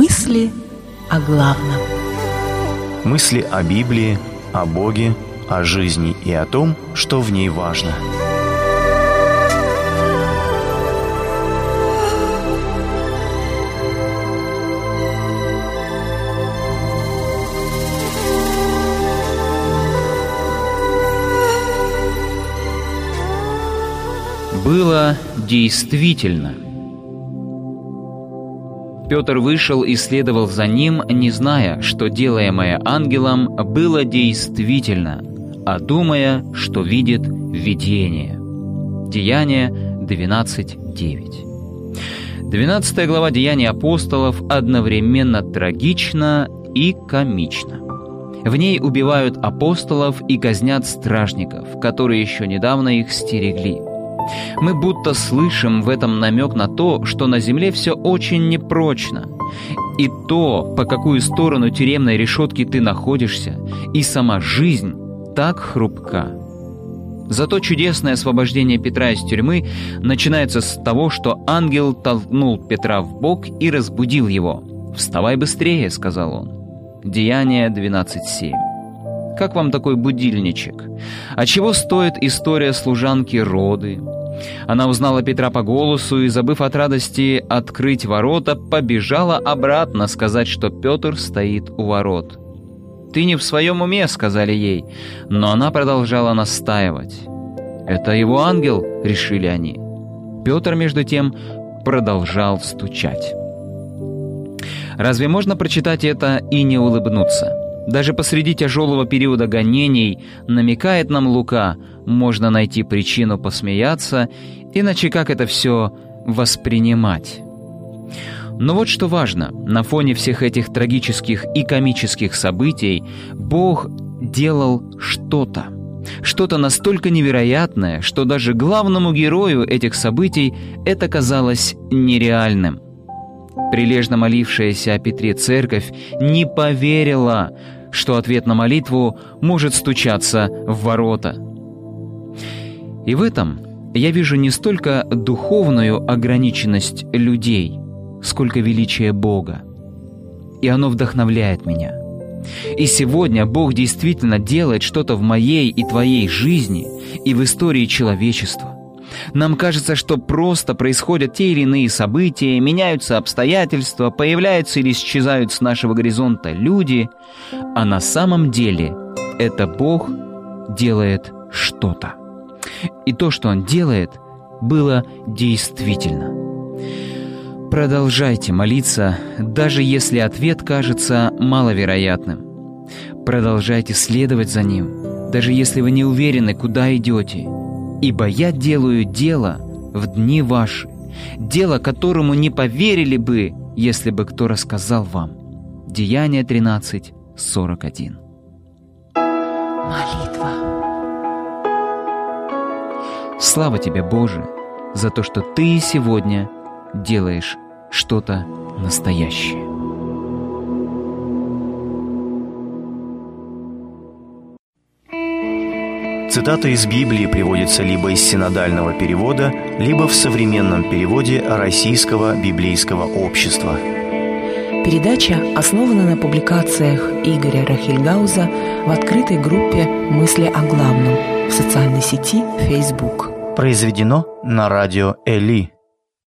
Мысли о главном. Мысли о Библии, о Боге, о жизни и о том, что в ней важно. Было действительно – Петр вышел и следовал за ним, не зная, что делаемое ангелом было действительно, а думая, что видит видение. Деяние 12.9 12 глава Деяний апостолов одновременно трагична и комична. В ней убивают апостолов и казнят стражников, которые еще недавно их стерегли – мы будто слышим в этом намек на то, что на Земле все очень непрочно. И то, по какую сторону тюремной решетки ты находишься, и сама жизнь так хрупка. Зато чудесное освобождение Петра из тюрьмы начинается с того, что ангел толкнул Петра в бок и разбудил его. «Вставай быстрее», — сказал он. Деяние 12.7. Как вам такой будильничек? А чего стоит история служанки Роды? Она узнала Петра по голосу и, забыв от радости открыть ворота, побежала обратно сказать, что Петр стоит у ворот. «Ты не в своем уме», — сказали ей, но она продолжала настаивать. «Это его ангел», — решили они. Петр, между тем, продолжал стучать. Разве можно прочитать это и не улыбнуться? Даже посреди тяжелого периода гонений, намекает нам Лука, можно найти причину посмеяться, иначе как это все воспринимать? Но вот что важно, на фоне всех этих трагических и комических событий Бог делал что-то. Что-то настолько невероятное, что даже главному герою этих событий это казалось нереальным. Прилежно молившаяся о Петре церковь не поверила, что ответ на молитву может стучаться в ворота. И в этом я вижу не столько духовную ограниченность людей, сколько величие Бога. И оно вдохновляет меня. И сегодня Бог действительно делает что-то в моей и твоей жизни и в истории человечества. Нам кажется, что просто происходят те или иные события, меняются обстоятельства, появляются или исчезают с нашего горизонта люди, а на самом деле это Бог делает что-то. И то, что Он делает, было действительно. Продолжайте молиться, даже если ответ кажется маловероятным. Продолжайте следовать за Ним, даже если вы не уверены, куда идете – Ибо я делаю дело в дни ваши, дело, которому не поверили бы, если бы кто рассказал вам. Деяние 13, 41. Молитва. Слава тебе, Боже, за то, что Ты сегодня делаешь что-то настоящее. Цитата из Библии приводится либо из синодального перевода, либо в современном переводе Российского библейского общества. Передача основана на публикациях Игоря Рахильгауза в открытой группе «Мысли о главном» в социальной сети Facebook. Произведено на радио «Эли».